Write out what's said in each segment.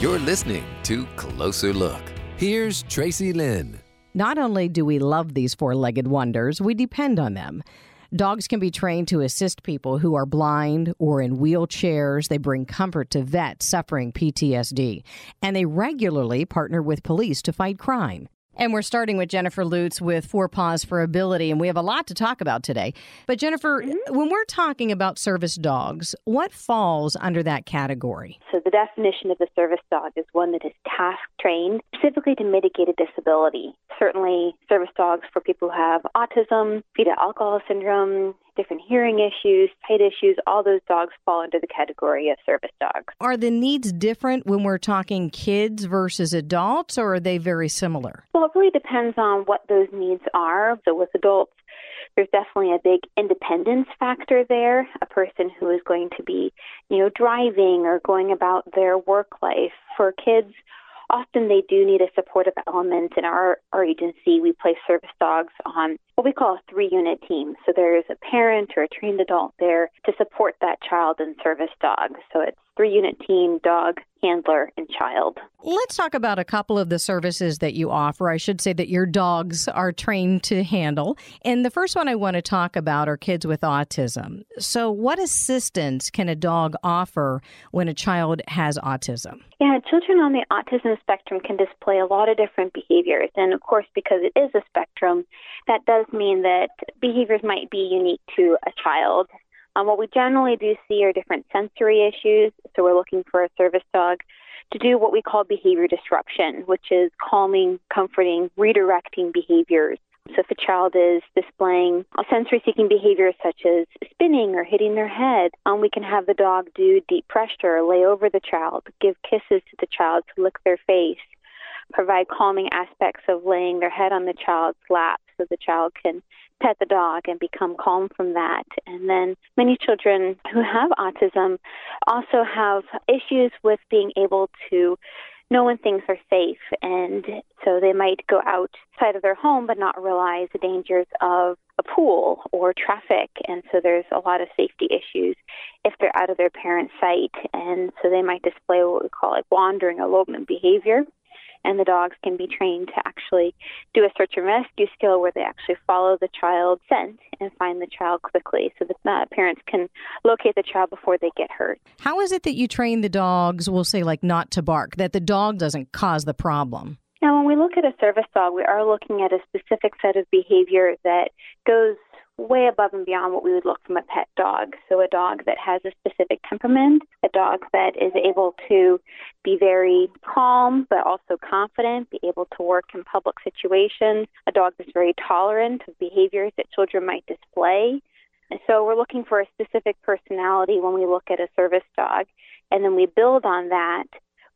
You're listening to Closer Look. Here's Tracy Lynn. Not only do we love these four legged wonders, we depend on them. Dogs can be trained to assist people who are blind or in wheelchairs. They bring comfort to vets suffering PTSD. And they regularly partner with police to fight crime. And we're starting with Jennifer Lutz with Four Paws for Ability, and we have a lot to talk about today. But Jennifer, mm-hmm. when we're talking about service dogs, what falls under that category? So the definition of a service dog is one that is task trained specifically to mitigate a disability. Certainly, service dogs for people who have autism, fetal alcohol syndrome, different hearing issues, sight issues, all those dogs fall into the category of service dogs. Are the needs different when we're talking kids versus adults, or are they very similar? Well, it really depends on what those needs are. So, with adults, there's definitely a big independence factor there. A person who is going to be, you know, driving or going about their work life. For kids, often they do need a supportive element. In our, our agency, we place service dogs on what we call a three unit team. So there's a parent or a trained adult there to support that child and service dog. So it's three unit team, dog, handler, and child. Let's talk about a couple of the services that you offer. I should say that your dogs are trained to handle. And the first one I want to talk about are kids with autism. So, what assistance can a dog offer when a child has autism? Yeah, children on the autism spectrum can display a lot of different behaviors. And of course, because it is a spectrum, that does mean that behaviors might be unique to a child. Um, what we generally do see are different sensory issues. So we're looking for a service dog to do what we call behavior disruption, which is calming, comforting, redirecting behaviors. So if a child is displaying sensory seeking behaviors such as spinning or hitting their head, um, we can have the dog do deep pressure, lay over the child, give kisses to the child to lick their face, provide calming aspects of laying their head on the child's lap so the child can pet the dog and become calm from that. And then many children who have autism also have issues with being able to know when things are safe. And so they might go outside of their home but not realize the dangers of a pool or traffic. And so there's a lot of safety issues if they're out of their parents' sight. And so they might display what we call like wandering elopement behavior and the dogs can be trained to actually do a search and rescue skill where they actually follow the child's scent and find the child quickly so that uh, parents can locate the child before they get hurt. How is it that you train the dogs, we'll say, like not to bark, that the dog doesn't cause the problem? Now, when we look at a service dog, we are looking at a specific set of behavior that goes way above and beyond what we would look from a pet dog. So, a dog that has a specific temperament, a dog that is able to be very calm but also confident, be able to work in public situations, a dog that's very tolerant of behaviors that children might display. And so, we're looking for a specific personality when we look at a service dog, and then we build on that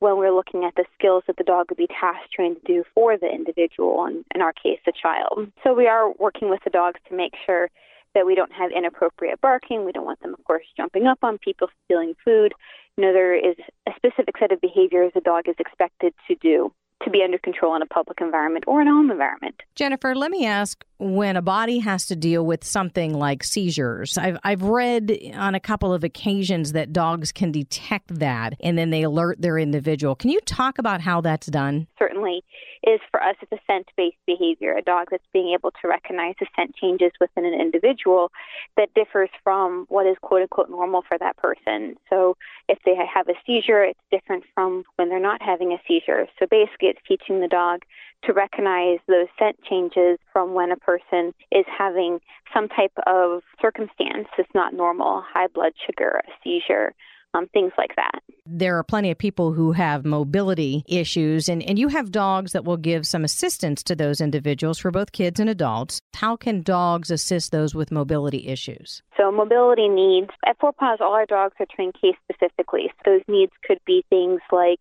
when we're looking at the skills that the dog would be task trained to do for the individual, and in our case, the child. So we are working with the dogs to make sure that we don't have inappropriate barking. We don't want them, of course, jumping up on people, stealing food. You know, there is a specific set of behaviors a dog is expected to do to be under control in a public environment or in a home environment. Jennifer, let me ask when a body has to deal with something like seizures. I've, I've read on a couple of occasions that dogs can detect that and then they alert their individual. Can you talk about how that's done? Certainly is for us it's a scent based behavior, a dog that's being able to recognize the scent changes within an individual that differs from what is quote unquote normal for that person. So if they have a seizure, it's different from when they're not having a seizure. So basically it's teaching the dog to recognize those scent changes from when a person is having some type of circumstance that's not normal, high blood sugar, a seizure, um, things like that. There are plenty of people who have mobility issues, and, and you have dogs that will give some assistance to those individuals for both kids and adults. How can dogs assist those with mobility issues? So, mobility needs at Four Paws, all our dogs are trained case specifically. So, those needs could be things like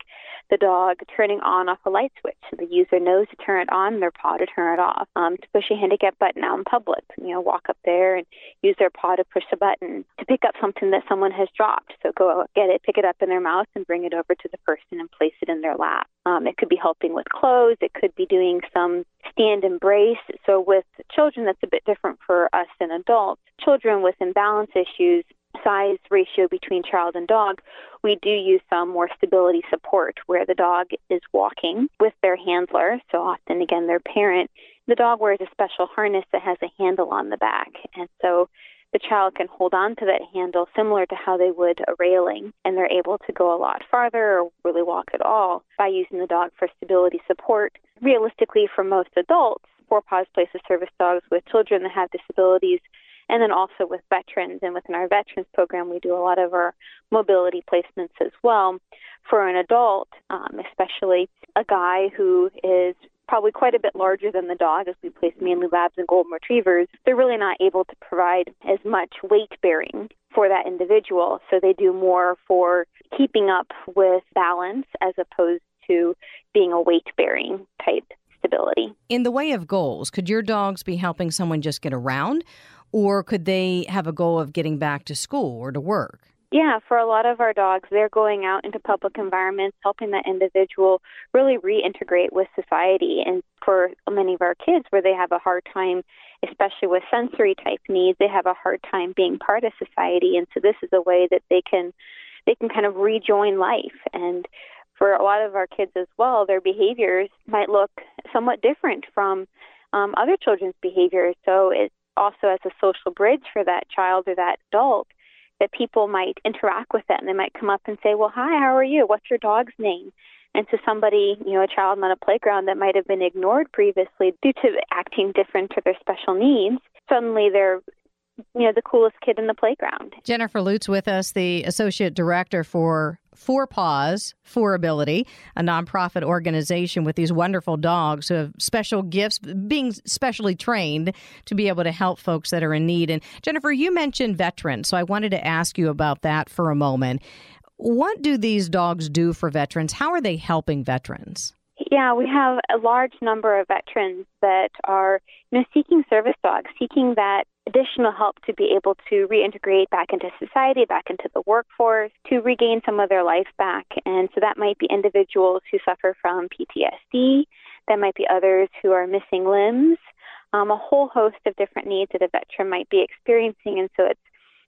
the dog turning on off a light switch. The user knows to turn it on, their paw to turn it off. Um, to push a handicap button out in public, you know, walk up there and use their paw to push a button. To pick up something that someone has dropped, so go get it, pick it up in their mouth, and bring it over to the person and place it in their lap. Um, it could be helping with clothes. It could be doing some stand embrace. So with children, that's a bit different for us than adults. Children with imbalance issues size ratio between child and dog, we do use some more stability support where the dog is walking with their handler, so often again their parent. The dog wears a special harness that has a handle on the back, and so the child can hold on to that handle similar to how they would a railing, and they're able to go a lot farther or really walk at all by using the dog for stability support. Realistically, for most adults, Four Paws places service dogs with children that have disabilities and then also with veterans. And within our veterans program, we do a lot of our mobility placements as well. For an adult, um, especially a guy who is probably quite a bit larger than the dog, as we place mainly labs and golden retrievers, they're really not able to provide as much weight bearing for that individual. So they do more for keeping up with balance as opposed to being a weight bearing type stability. In the way of goals, could your dogs be helping someone just get around? Or could they have a goal of getting back to school or to work? Yeah, for a lot of our dogs, they're going out into public environments, helping that individual really reintegrate with society. And for many of our kids, where they have a hard time, especially with sensory type needs, they have a hard time being part of society. And so this is a way that they can they can kind of rejoin life. And for a lot of our kids as well, their behaviors might look somewhat different from um, other children's behaviors. So it also as a social bridge for that child or that adult that people might interact with it and they might come up and say, Well, hi, how are you? What's your dog's name? And to somebody, you know, a child on a playground that might have been ignored previously due to acting different to their special needs, suddenly they're you know the coolest kid in the playground. Jennifer Lutz with us, the associate director for Four Paws for Ability, a nonprofit organization with these wonderful dogs who have special gifts, being specially trained to be able to help folks that are in need. And Jennifer, you mentioned veterans, so I wanted to ask you about that for a moment. What do these dogs do for veterans? How are they helping veterans? Yeah, we have a large number of veterans that are you know, seeking service dogs, seeking that additional help to be able to reintegrate back into society, back into the workforce, to regain some of their life back. And so that might be individuals who suffer from PTSD, that might be others who are missing limbs, um, a whole host of different needs that a veteran might be experiencing. And so it's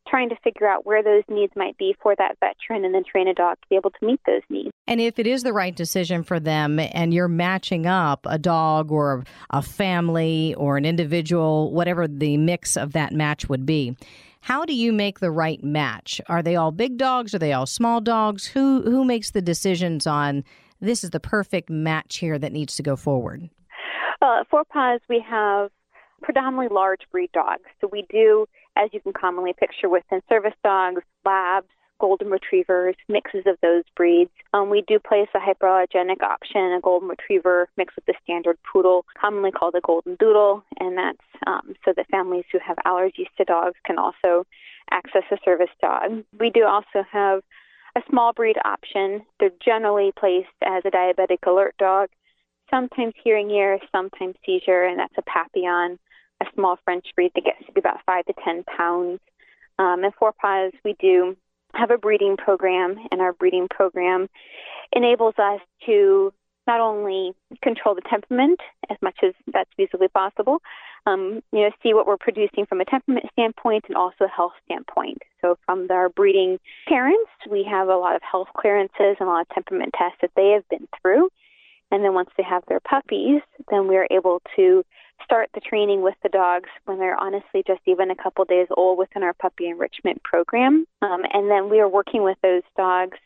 trying to figure out where those needs might be for that veteran and then train a dog to be able to meet those needs. And if it is the right decision for them and you're matching up a dog or a family or an individual, whatever the mix of that match would be, how do you make the right match? Are they all big dogs? Are they all small dogs? Who who makes the decisions on this is the perfect match here that needs to go forward? Uh, well, at Four Paws, we have predominantly large breed dogs. So we do as you can commonly picture within service dogs, labs, golden retrievers, mixes of those breeds. Um, we do place a hypoallergenic option, a golden retriever mixed with the standard poodle, commonly called a golden doodle, and that's um, so that families who have allergies to dogs can also access a service dog. We do also have a small breed option. They're generally placed as a diabetic alert dog, sometimes hearing ear, sometimes seizure, and that's a Papillon a small French breed that gets to be about five to ten pounds. Um, and Four Paws, we do have a breeding program, and our breeding program enables us to not only control the temperament as much as that's feasibly possible, um, you know, see what we're producing from a temperament standpoint and also a health standpoint. So from our breeding parents, we have a lot of health clearances and a lot of temperament tests that they have been through. And then once they have their puppies, then we're able to start the training with the dogs when they're honestly just even a couple days old within our puppy enrichment program. Um, and then we are working with those dogs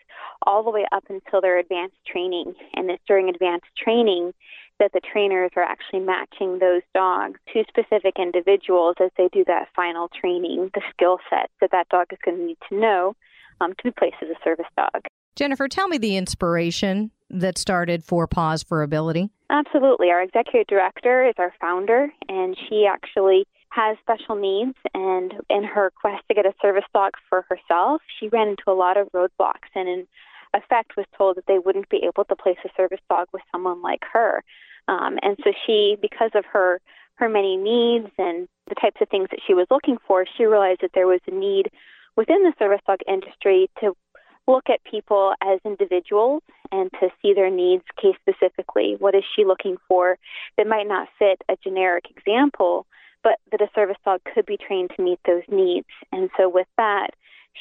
all the way up until their advanced training. And it's during advanced training that the trainers are actually matching those dogs to specific individuals as they do that final training, the skill sets that that dog is going to need to know um, to be placed as a service dog. Jennifer, tell me the inspiration that started Four Paws for Ability. Absolutely. Our executive director is our founder, and she actually has special needs. And in her quest to get a service dog for herself, she ran into a lot of roadblocks and, in effect, was told that they wouldn't be able to place a service dog with someone like her. Um, and so she, because of her her many needs and the types of things that she was looking for, she realized that there was a need within the service dog industry to look at people as individuals and to see their needs case specifically. What is she looking for that might not fit a generic example, but that a service dog could be trained to meet those needs? And so, with that,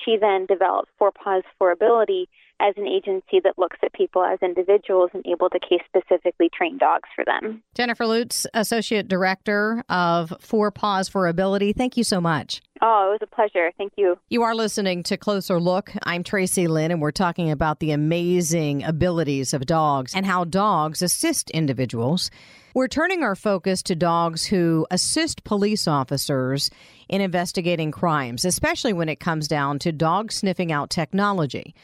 she then developed Four Paws for Ability as an agency that looks at people as individuals and able to case specifically train dogs for them. Jennifer Lutz, Associate Director of Four Paws for Ability, thank you so much. Oh, it was a pleasure. Thank you. You are listening to Closer Look. I'm Tracy Lynn, and we're talking about the amazing abilities of dogs and how dogs assist individuals. We're turning our focus to dogs who assist police officers in investigating crimes, especially when it comes down to dog sniffing out technology.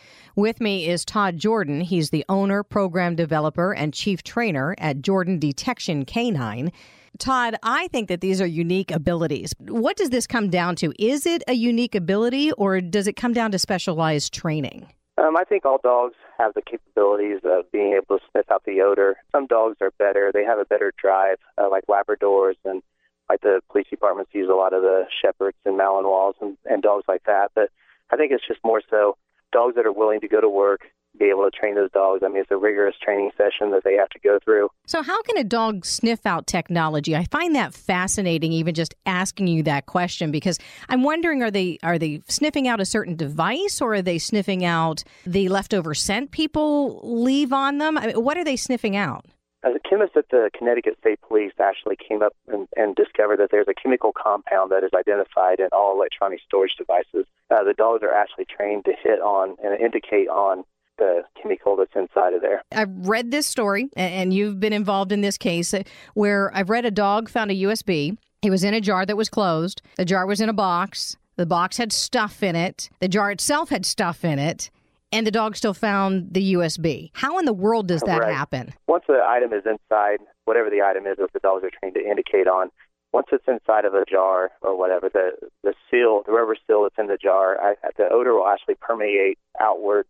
Me is Todd Jordan. He's the owner, program developer, and chief trainer at Jordan Detection Canine. Todd, I think that these are unique abilities. What does this come down to? Is it a unique ability or does it come down to specialized training? Um, I think all dogs have the capabilities of being able to sniff out the odor. Some dogs are better; they have a better drive, uh, like Labradors and like the police departments use a lot of the Shepherds and Malinois and, and dogs like that. But I think it's just more so dogs that are willing to go to work, be able to train those dogs. I mean, it's a rigorous training session that they have to go through. So, how can a dog sniff out technology? I find that fascinating. Even just asking you that question, because I'm wondering: are they are they sniffing out a certain device, or are they sniffing out the leftover scent people leave on them? I mean, what are they sniffing out? As a chemist at the Connecticut State Police actually came up and, and discovered that there's a chemical compound that is identified in all electronic storage devices. Uh, the dogs are actually trained to hit on and indicate on the chemical that's inside of there. I've read this story, and you've been involved in this case uh, where I've read a dog found a USB. It was in a jar that was closed. The jar was in a box. The box had stuff in it. The jar itself had stuff in it. And the dog still found the USB. How in the world does that right. happen? Once the item is inside, whatever the item is that the dogs are trained to indicate on, once it's inside of a jar or whatever, the the seal, the rubber seal that's in the jar, I, the odor will actually permeate outward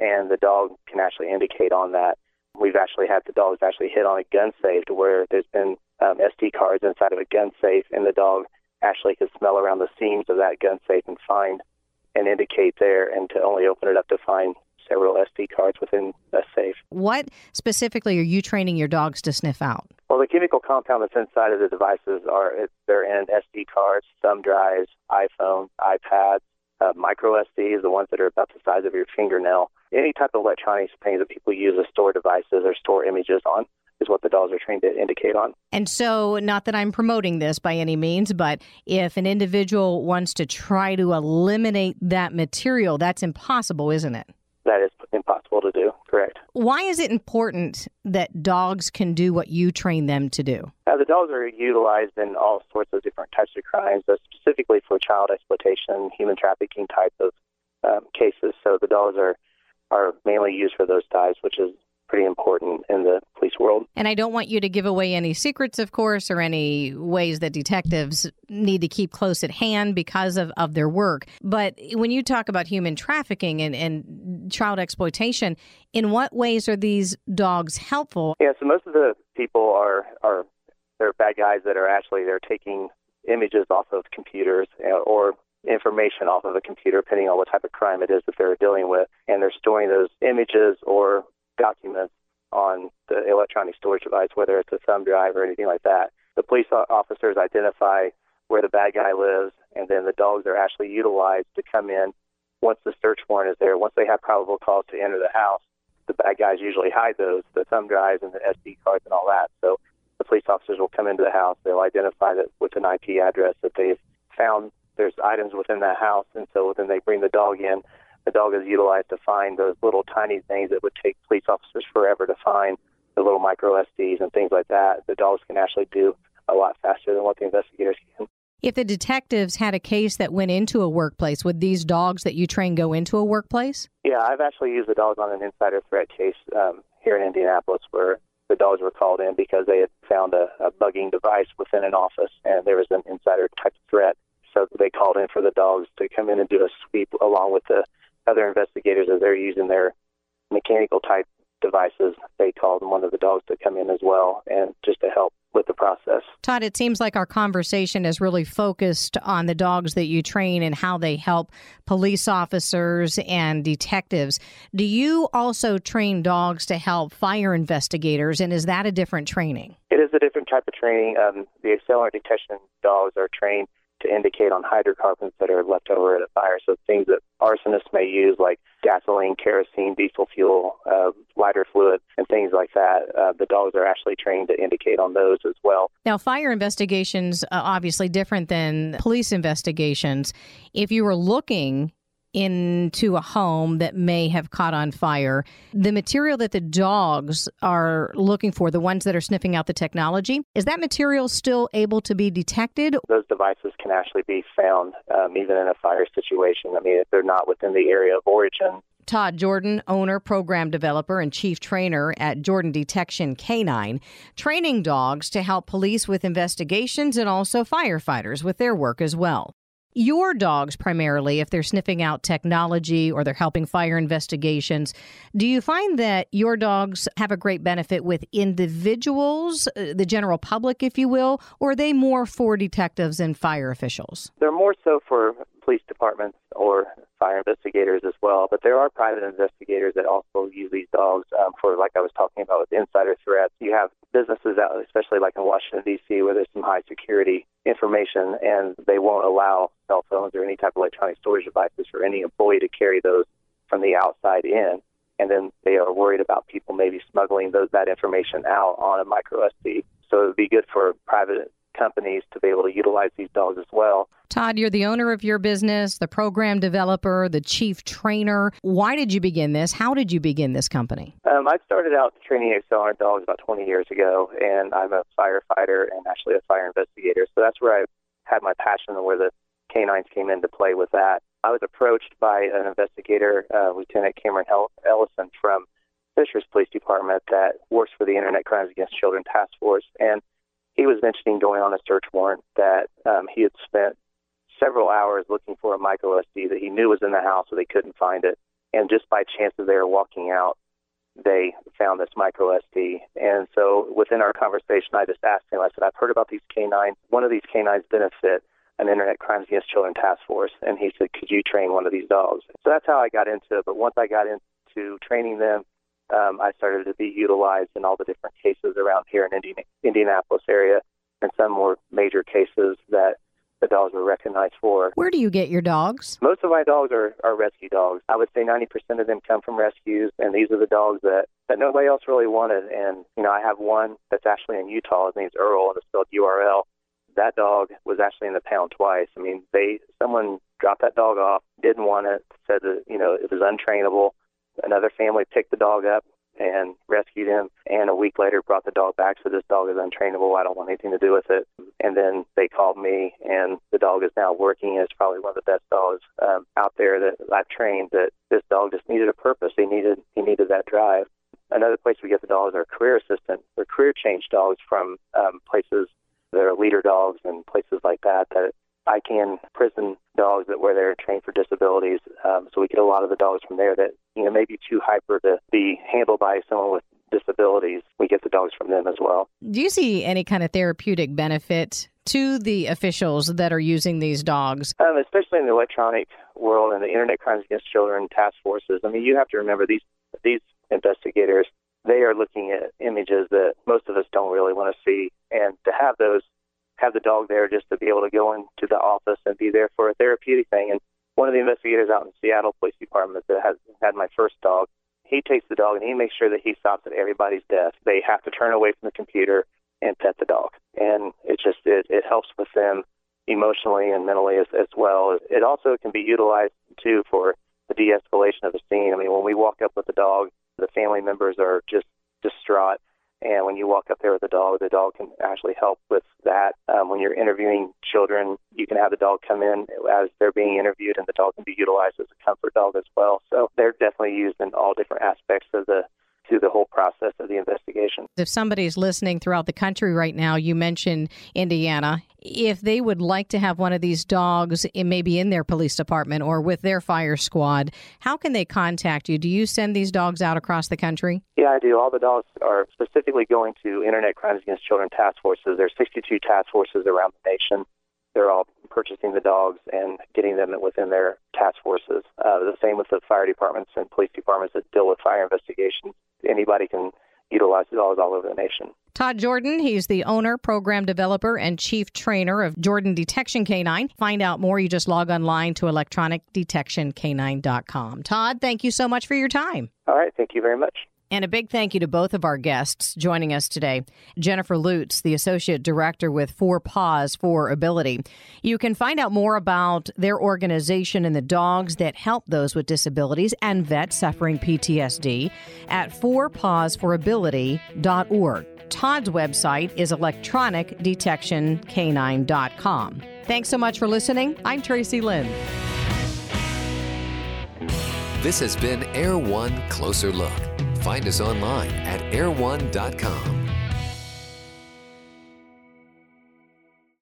and the dog can actually indicate on that. We've actually had the dogs actually hit on a gun safe to where there's been um, SD cards inside of a gun safe, and the dog actually can smell around the seams of that gun safe and find and indicate there, and to only open it up to find several SD cards within a safe. What specifically are you training your dogs to sniff out? Well, the chemical compound that's inside of the devices are they're in SD cards, thumb drives, iPhone, iPads, uh, micro SDs, the ones that are about the size of your fingernail. Any type of electronics things that people use to store devices or store images on is what the dogs are trained to indicate on. And so, not that I'm promoting this by any means, but if an individual wants to try to eliminate that material, that's impossible, isn't it? That is impossible to do, correct. Why is it important that dogs can do what you train them to do? Uh, the dogs are utilized in all sorts of different types of crimes, but specifically for child exploitation, human trafficking type of um, cases. So the dogs are are mainly used for those types, which is pretty important in the police world. And I don't want you to give away any secrets, of course, or any ways that detectives need to keep close at hand because of, of their work. But when you talk about human trafficking and, and child exploitation, in what ways are these dogs helpful? Yeah, so most of the people are, are they're bad guys that are actually they're taking images off of computers uh, or information off of a computer, depending on what type of crime it is that they're dealing with, and they're storing those images or documents on the electronic storage device, whether it's a thumb drive or anything like that. The police officers identify where the bad guy lives, and then the dogs are actually utilized to come in once the search warrant is there. Once they have probable cause to enter the house, the bad guys usually hide those, the thumb drives and the SD cards and all that. So the police officers will come into the house. They'll identify that with an IP address that they've found there's items within that house, and so then they bring the dog in the dog is utilized to find those little tiny things that would take police officers forever to find, the little micro SDs and things like that. The dogs can actually do a lot faster than what the investigators can. If the detectives had a case that went into a workplace, would these dogs that you train go into a workplace? Yeah, I've actually used the dogs on an insider threat case um, here in Indianapolis where the dogs were called in because they had found a, a bugging device within an office and there was an insider type threat. So they called in for the dogs to come in and do a sweep along with the other investigators as they're using their mechanical type devices, they called one of the dogs to come in as well and just to help with the process. Todd, it seems like our conversation is really focused on the dogs that you train and how they help police officers and detectives. Do you also train dogs to help fire investigators, and is that a different training? It is a different type of training. Um, the accelerant detection dogs are trained to indicate on hydrocarbons that are left over at a fire. So things that arsonists may use, like gasoline, kerosene, diesel fuel, uh, lighter fluid, and things like that. Uh, the dogs are actually trained to indicate on those as well. Now, fire investigations uh, obviously different than police investigations. If you were looking into a home that may have caught on fire. The material that the dogs are looking for, the ones that are sniffing out the technology, is that material still able to be detected? Those devices can actually be found um, even in a fire situation. I mean, if they're not within the area of origin. Todd Jordan, owner, program developer, and chief trainer at Jordan Detection Canine, training dogs to help police with investigations and also firefighters with their work as well. Your dogs, primarily, if they're sniffing out technology or they're helping fire investigations, do you find that your dogs have a great benefit with individuals, uh, the general public, if you will, or are they more for detectives and fire officials? They're more so for police departments or fire investigators as well. But there are private investigators that also use these dogs um, for, like I was talking about, with insider threats. You have businesses out, especially like in Washington D.C., where there's some high security information, and they won't allow cell phones or any type of electronic storage devices for any employee to carry those from the outside in. And then they are worried about people maybe smuggling those that information out on a micro SD. So it would be good for private companies to be able to utilize these dogs as well. Todd, you're the owner of your business, the program developer, the chief trainer. Why did you begin this? How did you begin this company? Um, I started out training Accelerant dogs about 20 years ago, and I'm a firefighter and actually a fire investigator. So that's where I had my passion and where the canines came into play with that. I was approached by an investigator, uh, Lieutenant Cameron Ellison from Fishers Police Department that works for the Internet Crimes Against Children Task Force. And he was mentioning going on a search warrant that um, he had spent several hours looking for a micro SD that he knew was in the house, but they couldn't find it. And just by chance as they were walking out, they found this micro SD. And so within our conversation, I just asked him, I said, I've heard about these canines. One of these canines benefit an Internet Crimes Against Children task force. And he said, Could you train one of these dogs? So that's how I got into it. But once I got into training them, um, I started to be utilized in all the different cases around here in Indian, Indianapolis area, and some more major cases that the dogs were recognized for. Where do you get your dogs? Most of my dogs are, are rescue dogs. I would say 90% of them come from rescues, and these are the dogs that, that nobody else really wanted. And, you know, I have one that's actually in Utah. His name's Earl, and it's spelled URL. That dog was actually in the pound twice. I mean, they someone dropped that dog off, didn't want it, said that, you know, it was untrainable another family picked the dog up and rescued him. And a week later, brought the dog back. So this dog is untrainable. I don't want anything to do with it. And then they called me, and the dog is now working. It's probably one of the best dogs um, out there that I've trained. That this dog just needed a purpose. He needed he needed that drive. Another place we get the dogs are career assistant or career change dogs from um, places that are leader dogs and places like that that ICAN prison dogs that where they're trained for disabilities. Um, so we get a lot of the dogs from there that you know may be too hyper to be handled by someone with disabilities. We get the dogs from them as well. Do you see any kind of therapeutic benefit to the officials that are using these dogs? Um, especially in the electronic world and the Internet Crimes Against Children task forces. I mean, you have to remember these these investigators. They are looking at images that most of us don't really want to see, and to have those have the dog there just to be able to go into the office and be there for a therapeutic thing. And one of the investigators out in Seattle Police Department that has had my first dog, he takes the dog and he makes sure that he stops at everybody's desk. They have to turn away from the computer and pet the dog, and it just it, it helps with them emotionally and mentally as, as well. It also can be utilized too for the de-escalation of the scene. I mean, when we walk up with the dog, the family members are just distraught and when you walk up there with the dog, the dog can actually help with that. Um, when you're interviewing children, you can have the dog come in as they're being interviewed, and the dog can be utilized as a comfort dog as well. So they're definitely used in all different aspects of the through the whole process of the investigation. If somebody's listening throughout the country right now, you mentioned Indiana. If they would like to have one of these dogs, in, maybe in their police department or with their fire squad, how can they contact you? Do you send these dogs out across the country? Yeah, I do. All the dogs are specifically going to Internet Crimes Against Children task forces. There's 62 task forces around the nation. They're all purchasing the dogs and getting them within their task forces. Uh, the same with the fire departments and police departments that deal with fire investigations. Anybody can utilize dogs all over the nation. Todd Jordan, he's the owner, program developer, and chief trainer of Jordan Detection Canine. Find out more, you just log online to electronicdetectioncanine.com. Todd, thank you so much for your time. All right, thank you very much. And a big thank you to both of our guests joining us today. Jennifer Lutz, the Associate Director with Four Paws for Ability. You can find out more about their organization and the dogs that help those with disabilities and vets suffering PTSD at fourpawsforability.org. Todd's website is electronicdetectioncanine.com. Thanks so much for listening. I'm Tracy Lynn. This has been Air One Closer Look. Find us online at air1.com.